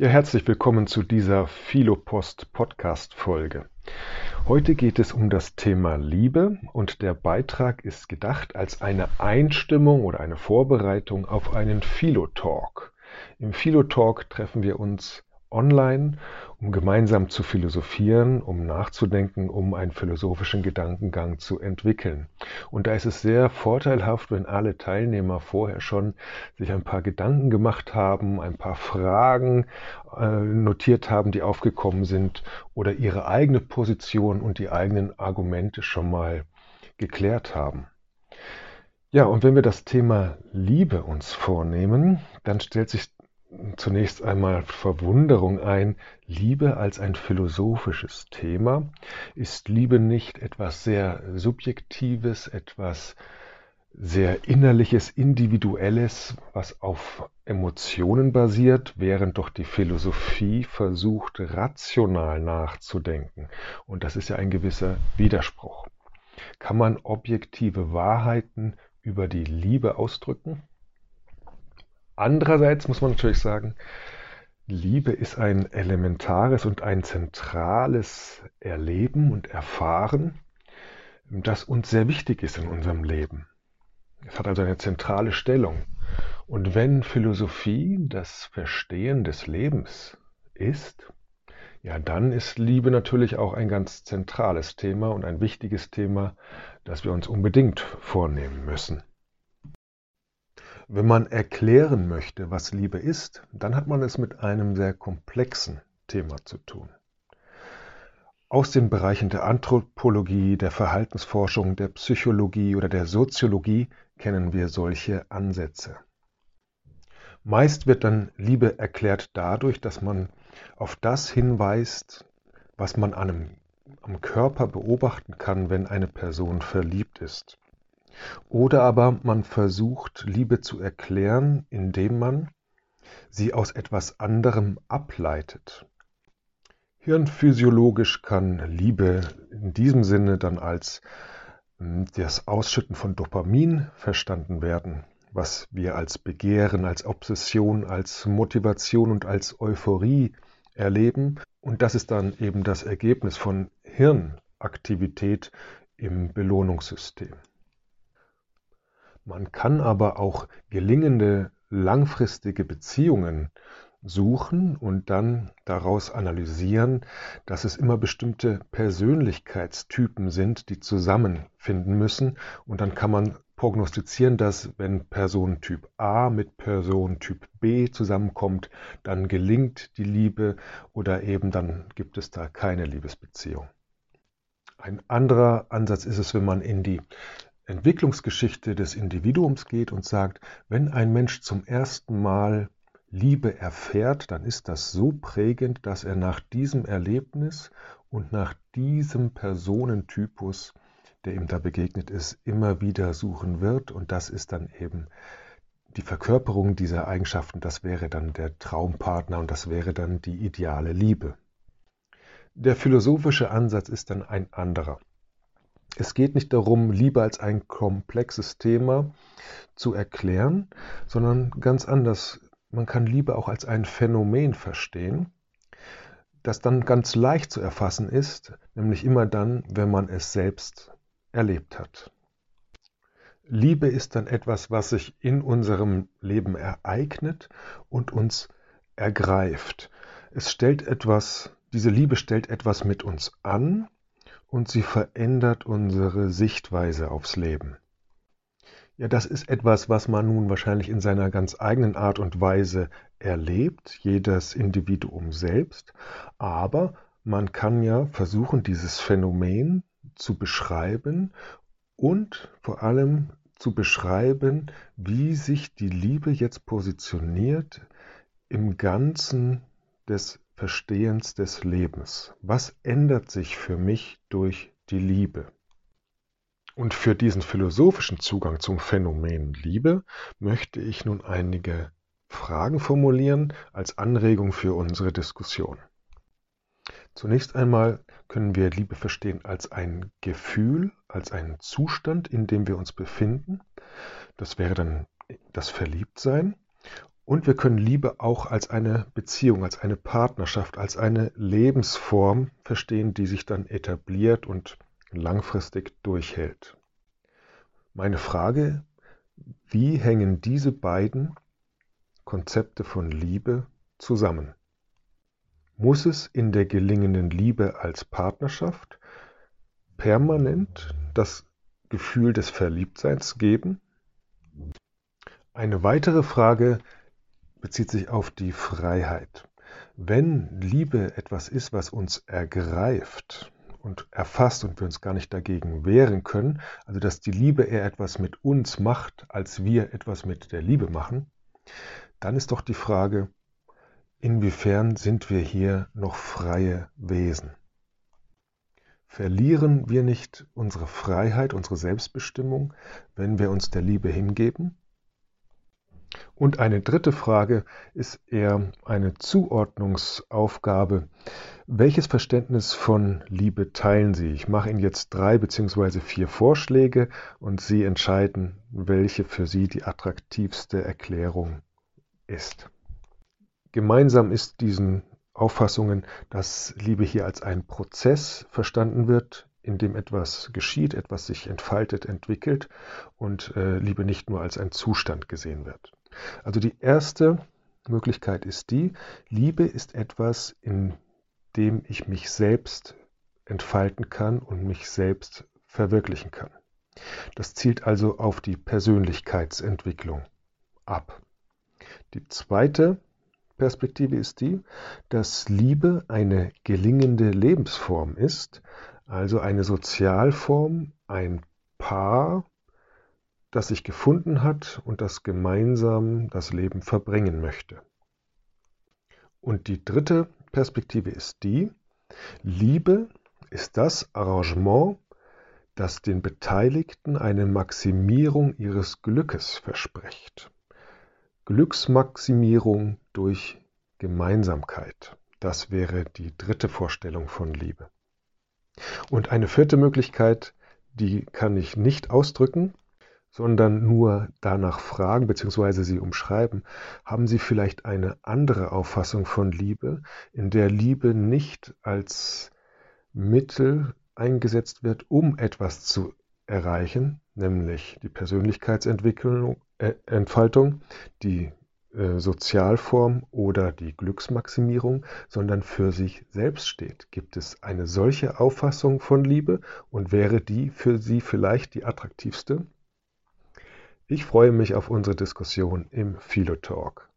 Ja, herzlich willkommen zu dieser Philopost Podcast Folge. Heute geht es um das Thema Liebe und der Beitrag ist gedacht als eine Einstimmung oder eine Vorbereitung auf einen Philotalk. Im Philotalk treffen wir uns online, um gemeinsam zu philosophieren, um nachzudenken, um einen philosophischen Gedankengang zu entwickeln. Und da ist es sehr vorteilhaft, wenn alle Teilnehmer vorher schon sich ein paar Gedanken gemacht haben, ein paar Fragen äh, notiert haben, die aufgekommen sind oder ihre eigene Position und die eigenen Argumente schon mal geklärt haben. Ja, und wenn wir das Thema Liebe uns vornehmen, dann stellt sich zunächst einmal Verwunderung ein. Liebe als ein philosophisches Thema. Ist Liebe nicht etwas sehr Subjektives, etwas sehr Innerliches, Individuelles, was auf Emotionen basiert, während doch die Philosophie versucht, rational nachzudenken. Und das ist ja ein gewisser Widerspruch. Kann man objektive Wahrheiten über die Liebe ausdrücken? Andererseits muss man natürlich sagen, Liebe ist ein elementares und ein zentrales Erleben und Erfahren, das uns sehr wichtig ist in unserem Leben. Es hat also eine zentrale Stellung. Und wenn Philosophie das Verstehen des Lebens ist, ja, dann ist Liebe natürlich auch ein ganz zentrales Thema und ein wichtiges Thema, das wir uns unbedingt vornehmen müssen. Wenn man erklären möchte, was Liebe ist, dann hat man es mit einem sehr komplexen Thema zu tun. Aus den Bereichen der Anthropologie, der Verhaltensforschung, der Psychologie oder der Soziologie kennen wir solche Ansätze. Meist wird dann Liebe erklärt dadurch, dass man auf das hinweist, was man einem, am Körper beobachten kann, wenn eine Person verliebt ist. Oder aber man versucht, Liebe zu erklären, indem man sie aus etwas anderem ableitet. Hirnphysiologisch kann Liebe in diesem Sinne dann als hm, das Ausschütten von Dopamin verstanden werden, was wir als Begehren, als Obsession, als Motivation und als Euphorie erleben. Und das ist dann eben das Ergebnis von Hirnaktivität im Belohnungssystem. Man kann aber auch gelingende langfristige Beziehungen suchen und dann daraus analysieren, dass es immer bestimmte Persönlichkeitstypen sind, die zusammenfinden müssen. Und dann kann man prognostizieren, dass wenn Person Typ A mit Person Typ B zusammenkommt, dann gelingt die Liebe oder eben dann gibt es da keine Liebesbeziehung. Ein anderer Ansatz ist es, wenn man in die Entwicklungsgeschichte des Individuums geht und sagt, wenn ein Mensch zum ersten Mal Liebe erfährt, dann ist das so prägend, dass er nach diesem Erlebnis und nach diesem Personentypus, der ihm da begegnet ist, immer wieder suchen wird. Und das ist dann eben die Verkörperung dieser Eigenschaften, das wäre dann der Traumpartner und das wäre dann die ideale Liebe. Der philosophische Ansatz ist dann ein anderer. Es geht nicht darum, Liebe als ein komplexes Thema zu erklären, sondern ganz anders. Man kann Liebe auch als ein Phänomen verstehen, das dann ganz leicht zu erfassen ist, nämlich immer dann, wenn man es selbst erlebt hat. Liebe ist dann etwas, was sich in unserem Leben ereignet und uns ergreift. Es stellt etwas, diese Liebe stellt etwas mit uns an und sie verändert unsere Sichtweise aufs Leben. Ja, das ist etwas, was man nun wahrscheinlich in seiner ganz eigenen Art und Weise erlebt, jedes Individuum selbst, aber man kann ja versuchen, dieses Phänomen zu beschreiben und vor allem zu beschreiben, wie sich die Liebe jetzt positioniert im Ganzen des Verstehens des Lebens. Was ändert sich für mich durch die Liebe? Und für diesen philosophischen Zugang zum Phänomen Liebe möchte ich nun einige Fragen formulieren als Anregung für unsere Diskussion. Zunächst einmal können wir Liebe verstehen als ein Gefühl, als einen Zustand, in dem wir uns befinden. Das wäre dann das Verliebtsein. Und wir können Liebe auch als eine Beziehung, als eine Partnerschaft, als eine Lebensform verstehen, die sich dann etabliert und langfristig durchhält. Meine Frage, wie hängen diese beiden Konzepte von Liebe zusammen? Muss es in der gelingenden Liebe als Partnerschaft permanent das Gefühl des Verliebtseins geben? Eine weitere Frage bezieht sich auf die Freiheit. Wenn Liebe etwas ist, was uns ergreift und erfasst und wir uns gar nicht dagegen wehren können, also dass die Liebe eher etwas mit uns macht, als wir etwas mit der Liebe machen, dann ist doch die Frage, inwiefern sind wir hier noch freie Wesen? Verlieren wir nicht unsere Freiheit, unsere Selbstbestimmung, wenn wir uns der Liebe hingeben? Und eine dritte Frage ist eher eine Zuordnungsaufgabe. Welches Verständnis von Liebe teilen Sie? Ich mache Ihnen jetzt drei bzw. vier Vorschläge und Sie entscheiden, welche für Sie die attraktivste Erklärung ist. Gemeinsam ist diesen Auffassungen, dass Liebe hier als ein Prozess verstanden wird, in dem etwas geschieht, etwas sich entfaltet, entwickelt und äh, Liebe nicht nur als ein Zustand gesehen wird. Also die erste Möglichkeit ist die, Liebe ist etwas, in dem ich mich selbst entfalten kann und mich selbst verwirklichen kann. Das zielt also auf die Persönlichkeitsentwicklung ab. Die zweite Perspektive ist die, dass Liebe eine gelingende Lebensform ist, also eine Sozialform, ein Paar, das sich gefunden hat und das gemeinsam das Leben verbringen möchte. Und die dritte Perspektive ist die, Liebe ist das Arrangement, das den Beteiligten eine Maximierung ihres Glückes verspricht. Glücksmaximierung durch Gemeinsamkeit. Das wäre die dritte Vorstellung von Liebe. Und eine vierte Möglichkeit, die kann ich nicht ausdrücken, sondern nur danach fragen bzw. sie umschreiben, haben Sie vielleicht eine andere Auffassung von Liebe, in der Liebe nicht als Mittel eingesetzt wird, um etwas zu erreichen, nämlich die Persönlichkeitsentwicklung, äh, Entfaltung, die äh, Sozialform oder die Glücksmaximierung, sondern für sich selbst steht. Gibt es eine solche Auffassung von Liebe und wäre die für Sie vielleicht die attraktivste? Ich freue mich auf unsere Diskussion im Philotalk.